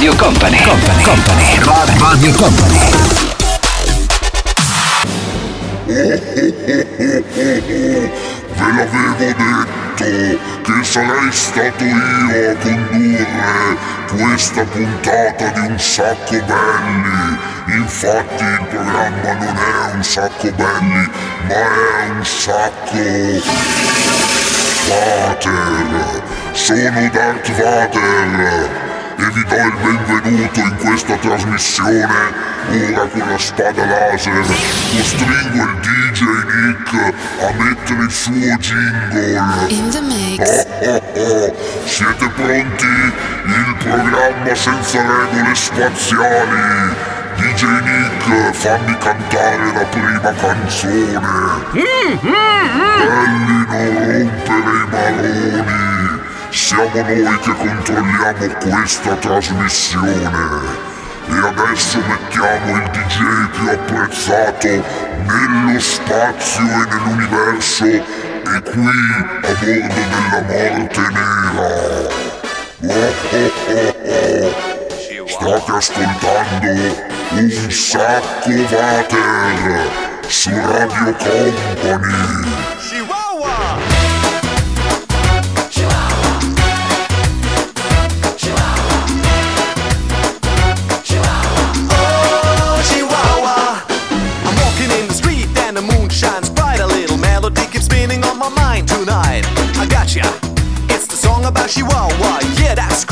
Radio Company, Company, Company, Radio Company. Ve l'avevo detto che sarei stato io a condurre questa puntata di Un Sacco Belli. Infatti il programma non è Un Sacco Belli, ma è Un Sacco Vater. Sono Darth Vader vi do il benvenuto in questa trasmissione. Ora con la spada laser costringo il DJ Nick a mettere il suo jingle. In the mix. Oh, oh, oh. Siete pronti? Il programma senza regole spaziali. DJ Nick, fammi cantare la prima canzone. Belli non rompere i maroni. Siamo noi che controlliamo questa trasmissione. E adesso mettiamo il DJ più apprezzato nello spazio e nell'universo e qui a bordo della morte nera. Oh, oh, oh, oh. State ascoltando un sacco Vater su Radio Company. she wow wow, yeah that's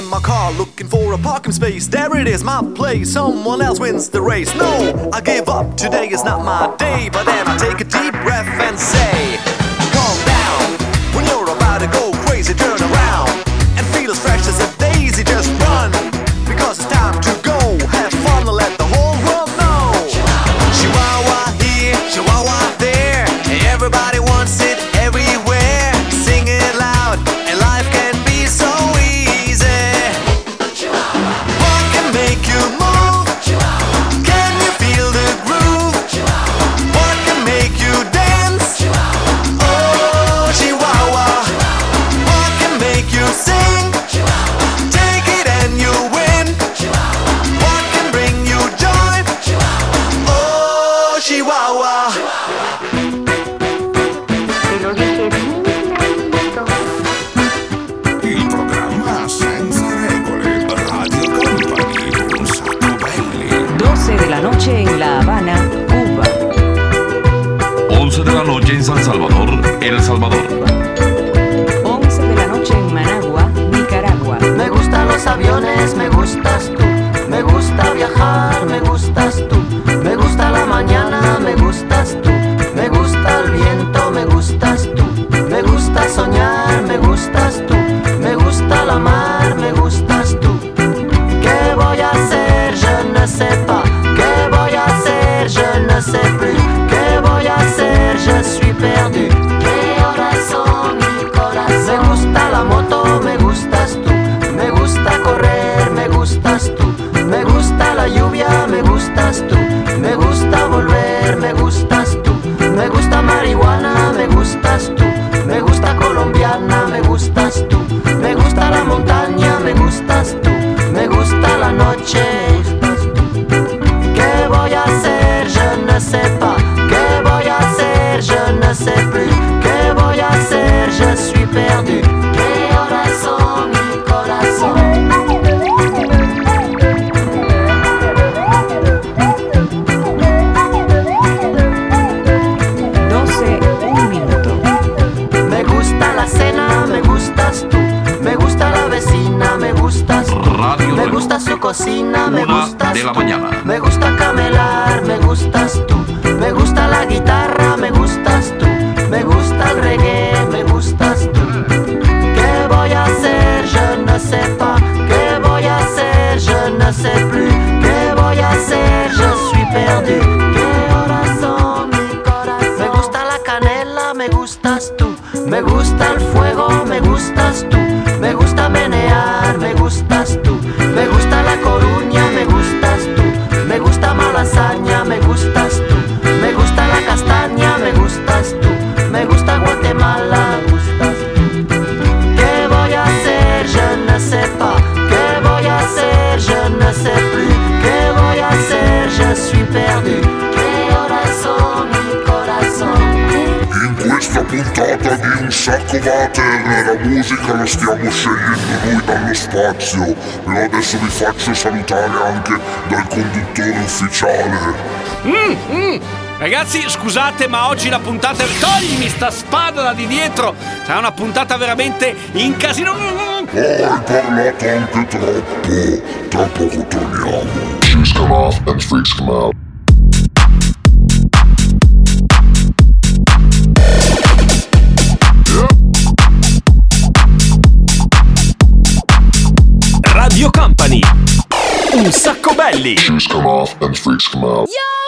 in my car looking for a parking space. There it is, my place. Someone else wins the race. No, I give up. Today is not my day. But then I take a deep breath and say, adesso vi faccio salutare anche dal conduttore ufficiale. Mm, mm. Ragazzi, scusate, ma oggi la puntata. Toglimi sta spada da di dietro! Sarà una puntata veramente in casino. Mm, mm, mm. Oh, hai parlato anche troppo. Tra poco torniamo. Shoes come off and freaks come out. Italy. Shoes come off and freaks come out. Yo!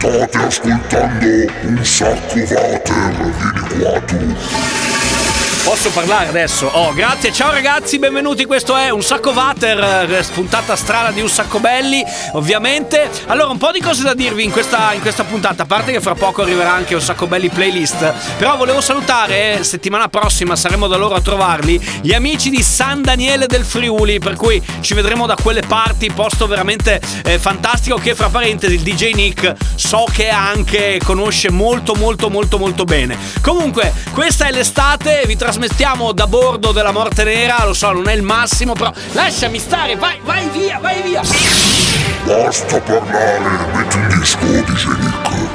State ascoltando un sacco water, vieni qua tu. Posso parlare adesso? Oh, grazie, ciao ragazzi, benvenuti. Questo è un sacco Vater, eh, spuntata strana di un sacco belli, ovviamente. Allora, un po' di cose da dirvi in questa, in questa puntata, a parte che fra poco arriverà anche un sacco belli playlist. Però volevo salutare, eh, settimana prossima saremo da loro a trovarli, gli amici di San Daniele del Friuli, per cui ci vedremo da quelle parti, posto veramente eh, fantastico che fra parentesi il DJ Nick so che anche conosce molto molto molto molto bene. Comunque, questa è l'estate, vi trasmettiamo da bordo della Morte Nera, lo so, non è il massimo, però lasciami stare, vai, vai via, vai via. Basta parlare, metti un disco, dice Nick.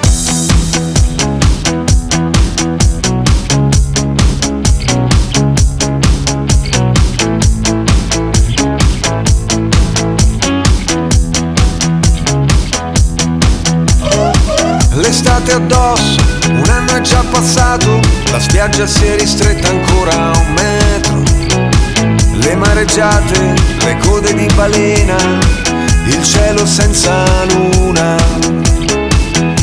L'estate addosso, è già passato, la spiaggia si è ristretta ancora a un metro. Le mareggiate, le code di balena, il cielo senza luna.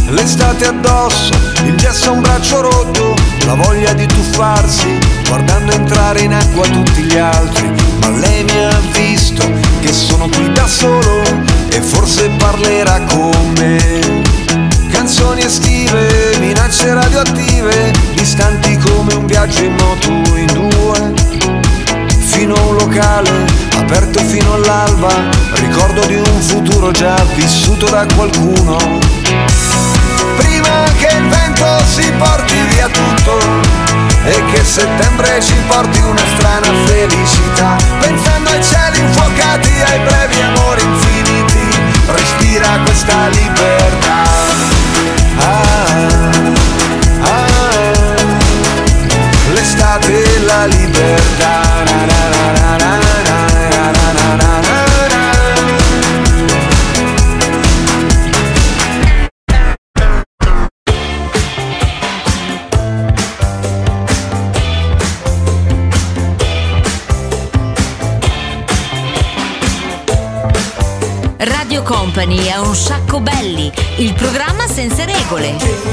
L'estate addosso, il gesso a un braccio rotto, la voglia di tuffarsi, guardando entrare in acqua tutti gli altri. Ma lei mi ha visto che sono qui da solo e forse parlerà con me. Canzoni estive, minacce radioattive, distanti come un viaggio in moto in due. Fino a un locale, aperto fino all'alba, ricordo di un futuro già vissuto da qualcuno. Prima che il vento si porti via tutto e che settembre ci porti una strana felicità, pensando ai cieli infuocati, ai brevi amori infiniti, respira questa libertà. la libertà na, na, na, Radio Company è un sacco belli, il programma senza regole.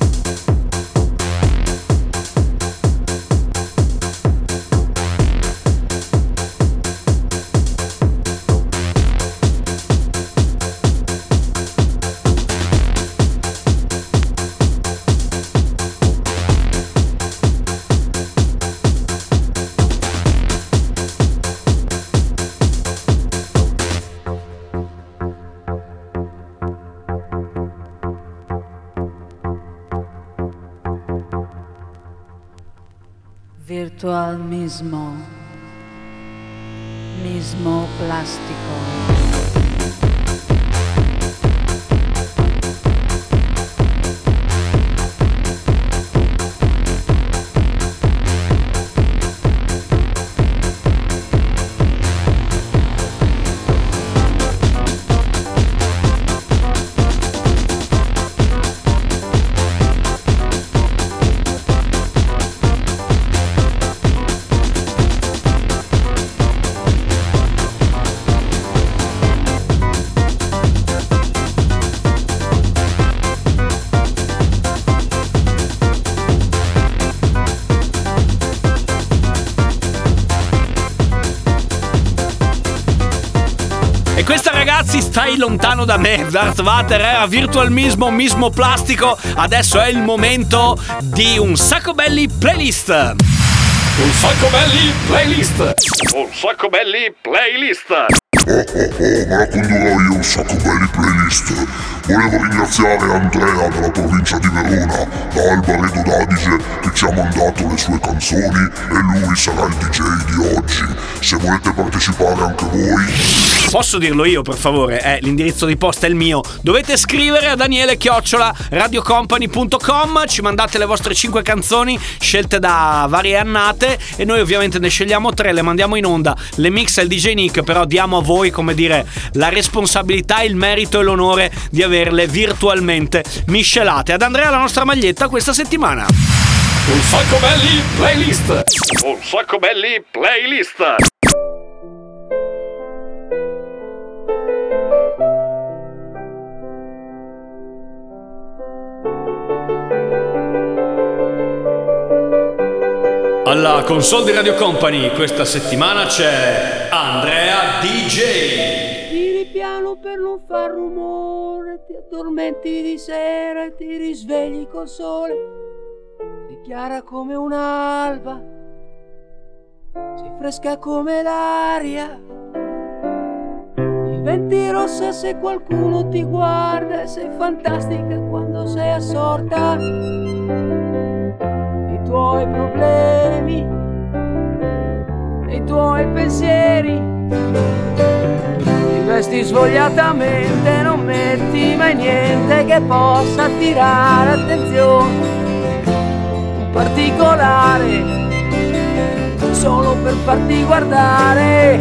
Virtual mismo. Mismo plástico. Questa ragazzi stai lontano da me. Darth Vader era virtualmismo, mismo plastico. Adesso è il momento di un sacco belli playlist. Un sacco belli playlist. Un sacco belli playlist. Oh oh oh, me la condurrò io un sacco belli playlist. Volevo ringraziare Andrea dalla provincia di Verona, da Albaredo d'Adige, che ci ha mandato le sue canzoni e lui sarà il DJ di oggi. Se volete partecipare anche voi, Posso dirlo io, per favore? Eh, l'indirizzo di posta è il mio. Dovete scrivere a Daniele Chiocciola radiocompany.com. Ci mandate le vostre 5 canzoni scelte da varie annate. E noi, ovviamente, ne scegliamo tre, le mandiamo in onda. Le mixa il DJ Nick, però diamo a voi, come dire, la responsabilità, il merito e l'onore di averle virtualmente miscelate. Ad Andrea la nostra maglietta questa settimana. Un sacco belli playlist. Un sacco belli playlist. Alla console di Radio Company questa settimana c'è Andrea DJ. Tiri piano per non far rumore, ti addormenti di sera e ti risvegli col sole. Sei chiara come un'alba, sei fresca come l'aria. Diventi rossa se qualcuno ti guarda sei fantastica quando sei assorta. Tuoi problemi e i tuoi pensieri ti vesti svogliatamente, non metti mai niente che possa attirare attenzione. Particolare, solo per farti guardare.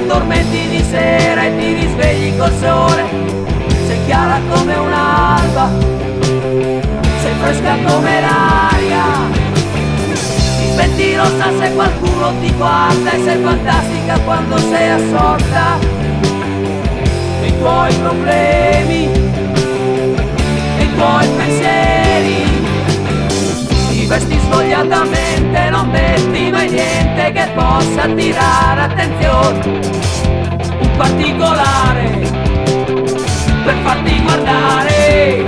Addormenti di sera e ti risvegli col sole. Sei chiara come un'alba, sei fresca come l'aria. Ti smetti rossa se qualcuno ti guarda e sei fantastica quando sei assorta nei tuoi problemi, nei tuoi pensieri. Ti vesti svogliatamente, non metti mai niente che possa attirare attenzione. Un particolare per farti guardare.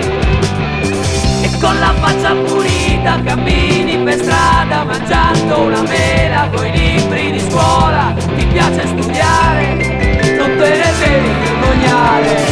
E con la faccia pulita cammini per strada mangiando una mela coi libri di scuola. Ti piace studiare, non te ne devi vergognare.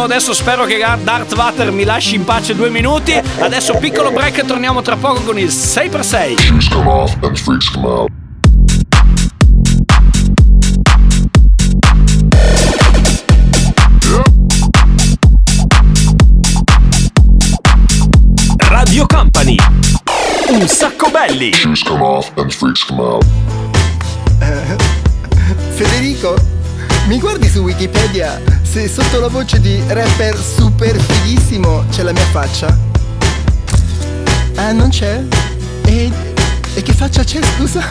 Concluso. Adesso spero che Darth Vader mi lasci in pace due minuti. Adesso piccolo break e torniamo tra poco con il 6x6. Shoes come off and freaks come out. Radio Company. Un sacco belli. Shoes come off and freaks come out. Federico, mi guardi su Wikipedia se sotto la voce di rapper super fighissimo c'è la mia faccia? Ah, non c'è? E, e che faccia c'è, scusa?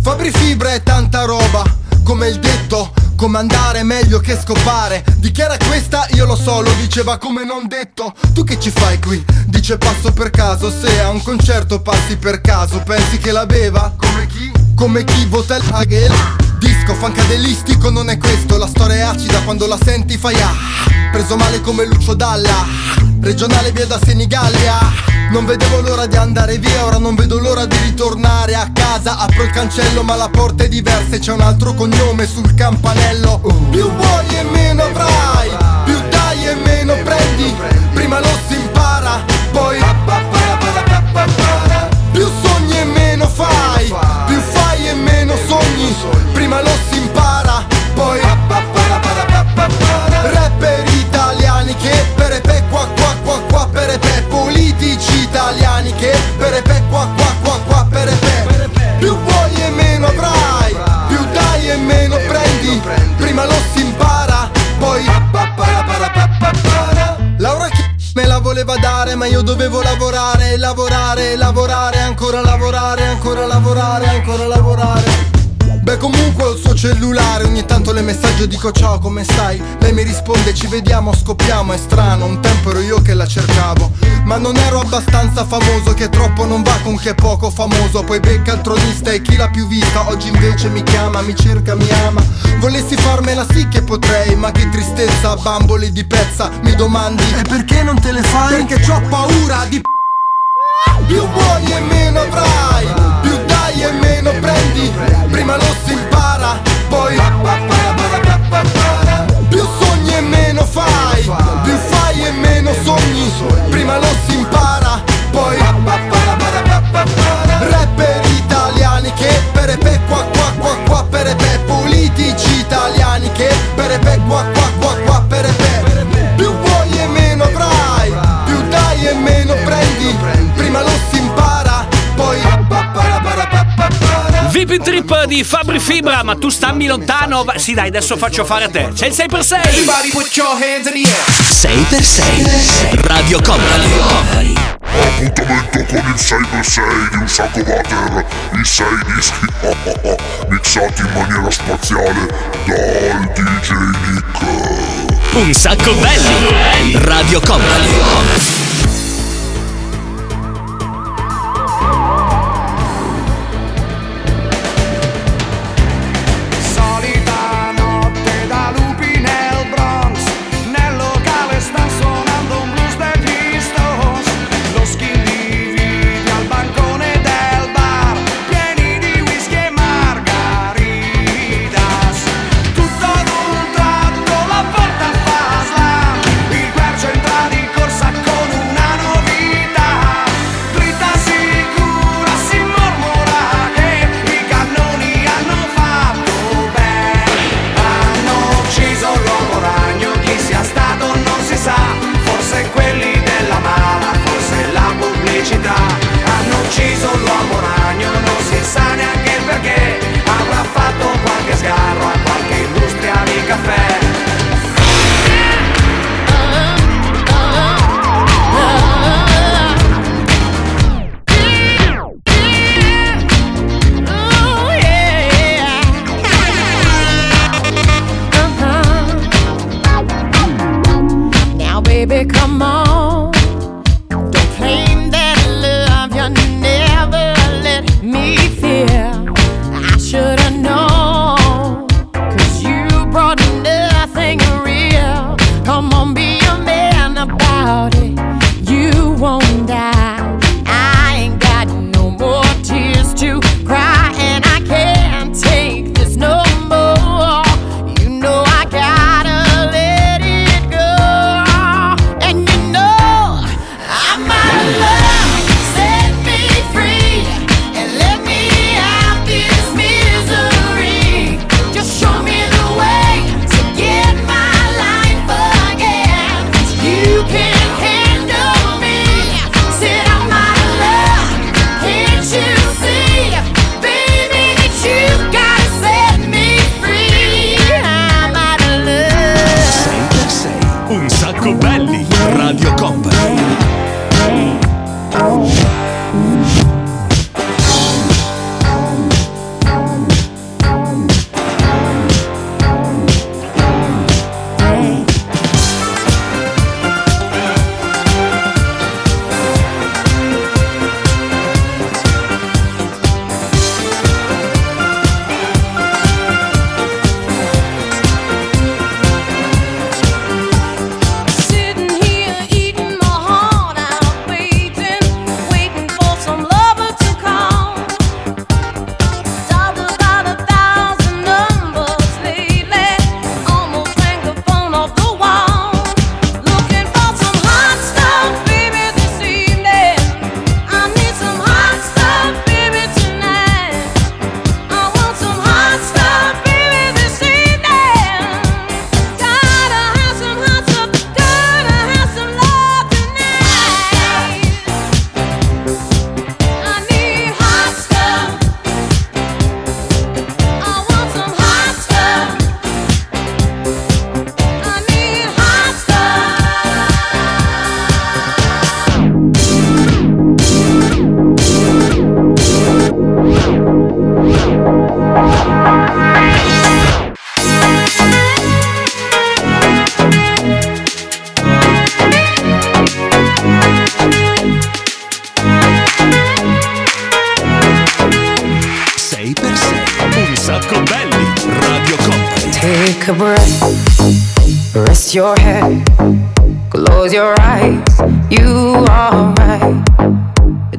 Fabri Fibra è tanta roba, come il detto, comandare è meglio che scopare. Dichiara questa, io lo so, lo diceva come non detto. Tu che ci fai qui? Dice passo per caso, se a un concerto passi per caso, pensi che la beva? Come chi? Come chi vota il Hagel? Disco fancadelistico non è questo, la storia è acida quando la senti fai ah. Preso male come Lucio Dalla, regionale via da Senigallia. Non vedevo l'ora di andare via, ora non vedo l'ora di ritornare a casa. Apro il cancello, ma la porta è diversa e c'è un altro cognome sul campanello. Più vuoi e meno avrai, più dai e meno prendi. Prima lo perepe qua qua qua qua perepe Più vuoi e meno avrai Più dai e meno prendi. Prima lo si impara Poi Laura chi me la voleva dare ma io dovevo lavorare Lavorare, lavorare, ancora lavorare Ancora lavorare, ancora lavorare comunque ho il suo cellulare Ogni tanto le messaggio dico ciao come stai? Lei mi risponde ci vediamo scoppiamo È strano un tempo ero io che la cercavo. Ma non ero abbastanza famoso Che troppo non va con chi è poco famoso. Poi becca il tronista e chi l'ha più vista Oggi invece mi chiama, mi cerca, mi ama. Volessi farmela sì che potrei Ma che tristezza, bamboli di pezza Mi domandi E perché non te le fai? Perché ho paura di più vuoi e meno avrai Più dai e meno prendi Prima lo si impara Poi Più sogni e meno fai Più fai e meno sogni Prima lo si impara Poi Rapper italiani che perepe qua qua qua qua perepe Politici italiani che perepe qua qua qua qua VIP Trip di Fabri Fibra, ma tu stammi lontano. Sì, dai, adesso faccio fare a te. C'è il 6x6. 6x6 Radio Company. Appuntamento con il 6x6 di un sacco water. I 6 dischi oh, oh, oh, mixati in maniera spaziale dal DJ Nick. Un sacco belli. Radio Company.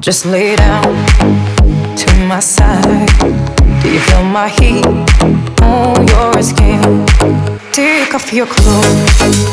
Just lay down to my side. Do you feel my heat oh, on your skin? Take off your clothes.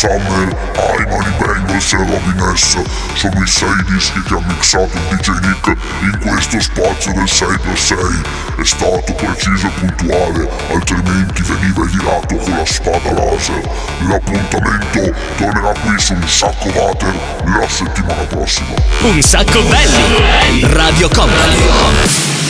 Summer, Ayman Bengals e Robin S. Sono i sei dischi che ha mixato DJ Nick in questo spazio del 6x6. È stato preciso e puntuale, altrimenti veniva girato con la spada laser. L'appuntamento tornerà qui su un sacco water la settimana prossima. Un sacco belli. Radio Company.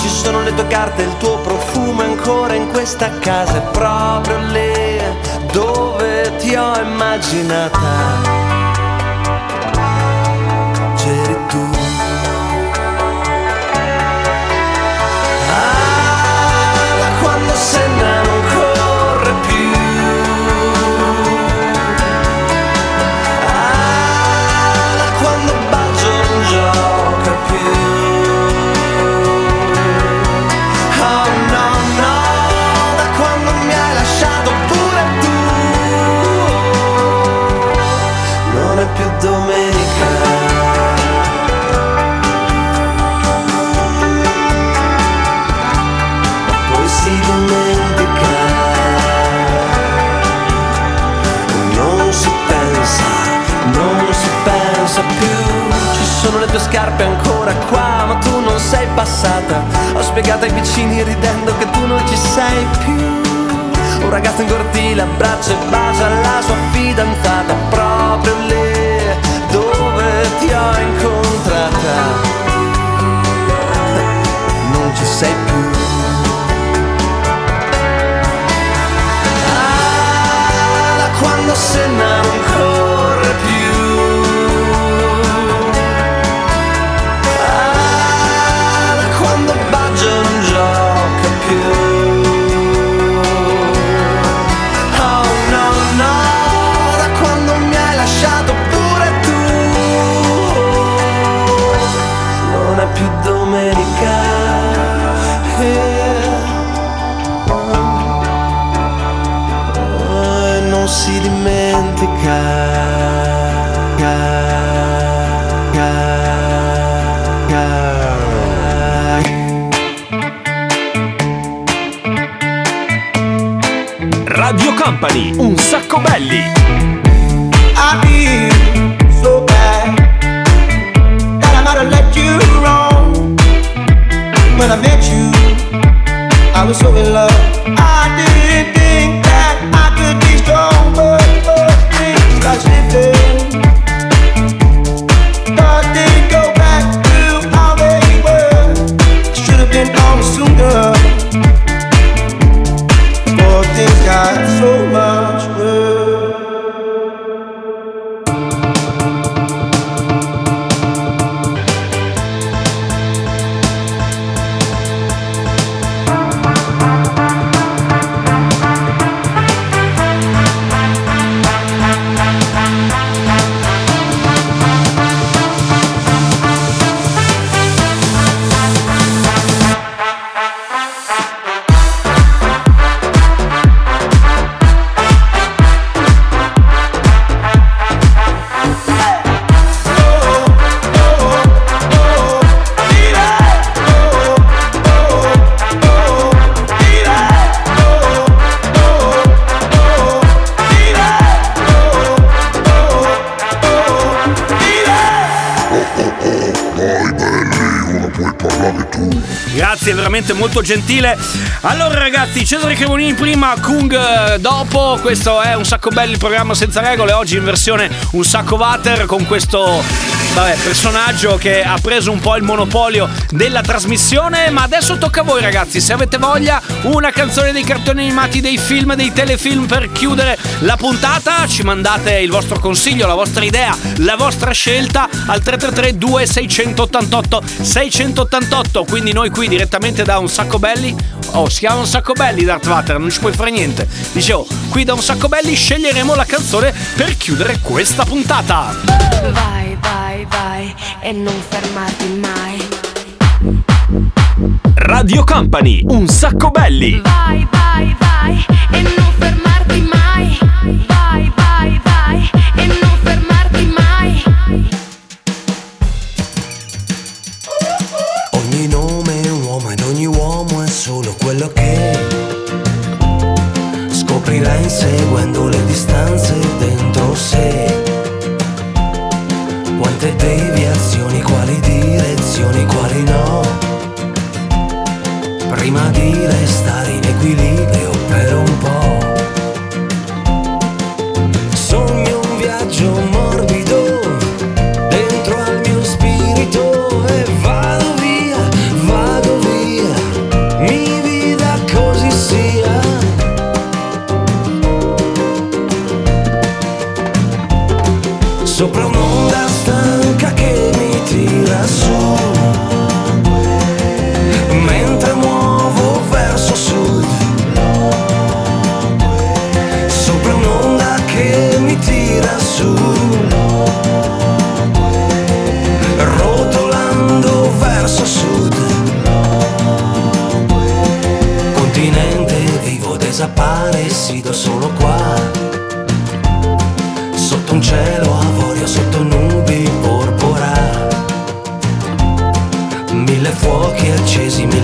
Ci sono le tue carte, il tuo profumo ancora in questa casa. È proprio lì dove ti ho immaginata. Scarpe ancora qua, ma tu non sei passata. Ho spiegato ai vicini ridendo che tu non ci sei più. Un ragazzo in cortile abbraccia e bacia la sua fidanzata proprio lì dove ti ho incontrata. Non ci sei più. Company. Un sacco belli. I feel so bad that I let you. When I met you, I was so in love. Molto gentile. Allora ragazzi, Cesare Cremonini prima, Kung eh, dopo, questo è un sacco belli il programma senza regole, oggi in versione un sacco water con questo vabbè, personaggio che ha preso un po' il monopolio della trasmissione, ma adesso tocca a voi ragazzi, se avete voglia, una canzone dei cartoni animati, dei film, dei telefilm per chiudere la puntata, ci mandate il vostro consiglio, la vostra idea, la vostra scelta al 333 2688 688, quindi noi qui direttamente da un sacco belli Oh, si chiama un sacco belli Darth Vader, non ci puoi fare niente. Dicevo, qui da un sacco belli sceglieremo la canzone per chiudere questa puntata. Vai, vai, vai e non fermarti mai. Radio Company, un sacco belli. Vai, vai, vai e non fermarti mai. Vai, vai, vai e non fermarti mai. Ogni nome è un uomo ed ogni uomo è solo quello che scoprirà inseguendo le distanze dentro sé. Quante deviazioni, quali direzioni, quali no. Prima di restare in equilibrio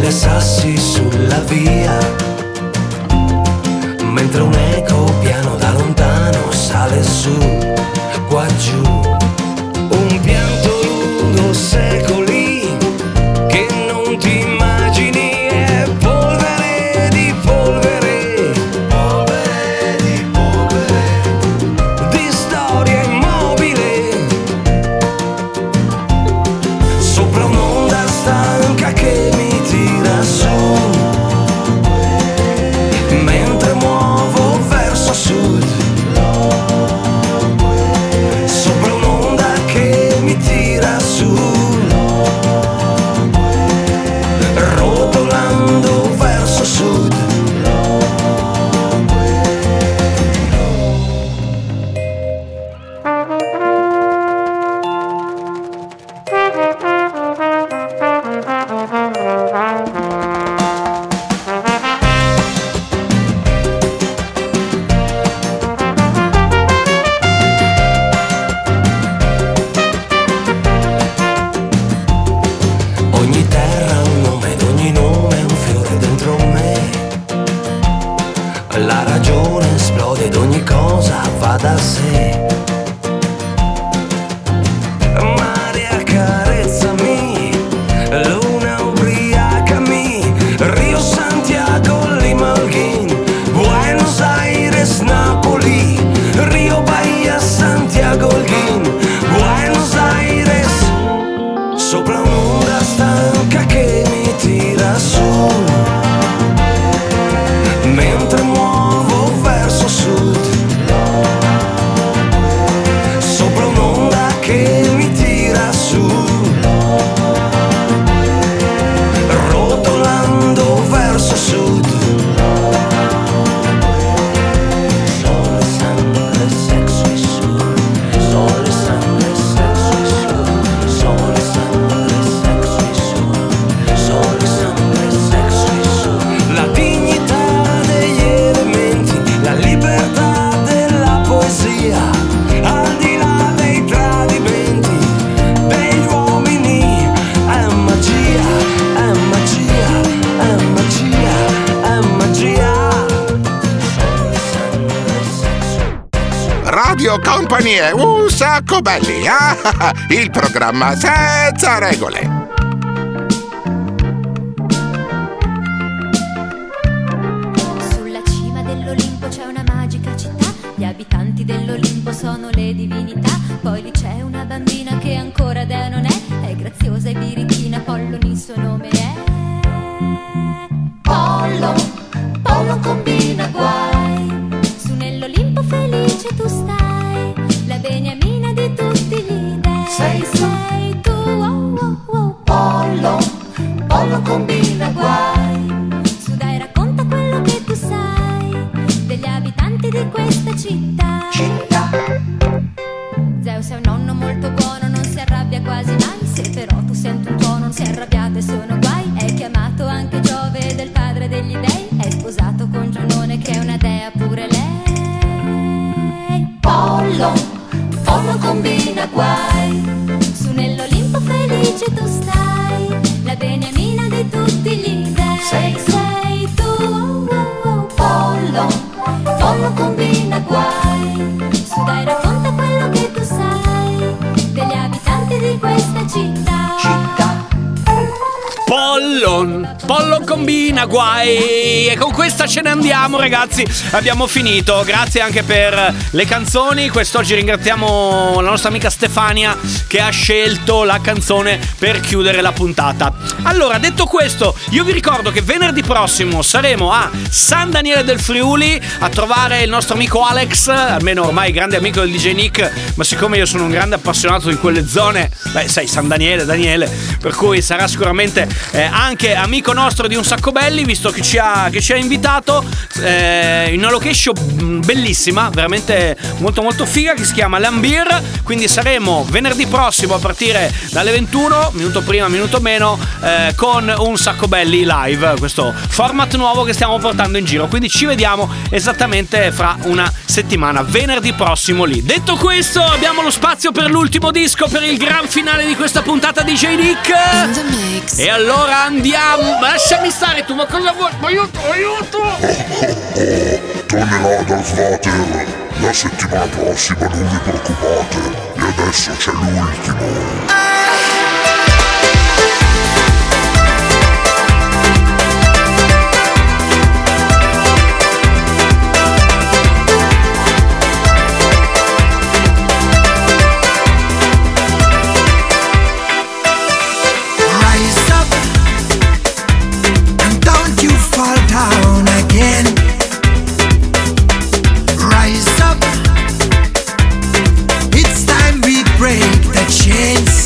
mille sassi sulla via. Mentre un eco piano da lontano sale su, qua giù. Un pianto lungo secoli cosa Radio Company è un sacco belli, eh? Il programma senza regole. Sulla cima dell'Olimpo c'è una magica città, gli abitanti dell'Olimpo sono le divinità, poi li pollo combina combina guai. E con questa ce ne andiamo ragazzi, abbiamo finito, grazie anche per le canzoni, quest'oggi ringraziamo la nostra amica Stefania che ha scelto la canzone per chiudere la puntata. Allora, detto questo, io vi ricordo che venerdì prossimo saremo a San Daniele del Friuli a trovare il nostro amico Alex, almeno ormai grande amico del DJ Nick, ma siccome io sono un grande appassionato di quelle zone, beh sai San Daniele, Daniele, per cui sarà sicuramente eh, anche amico nostro di Un Sacco Belli, visto che ci ha, che ci ha invitato eh, in una location bellissima, veramente molto molto figa, che si chiama Lambir, quindi saremo venerdì prossimo a partire dalle 21, minuto prima, minuto meno, eh, con Un Sacco Belli live, questo format nuovo che stiamo portando in giro, quindi ci vediamo esattamente fra una settimana, venerdì prossimo lì. Detto questo, abbiamo lo spazio per l'ultimo disco, per il gran finale di questa puntata di J. Nick. E allora andiamo. Lasciami stare tu, ma cosa vuoi? Ma aiuto, aiuto! Tornerò dal Svater la settimana prossima, non vi preoccupate. E adesso c'è l'ultimo. Rise chains.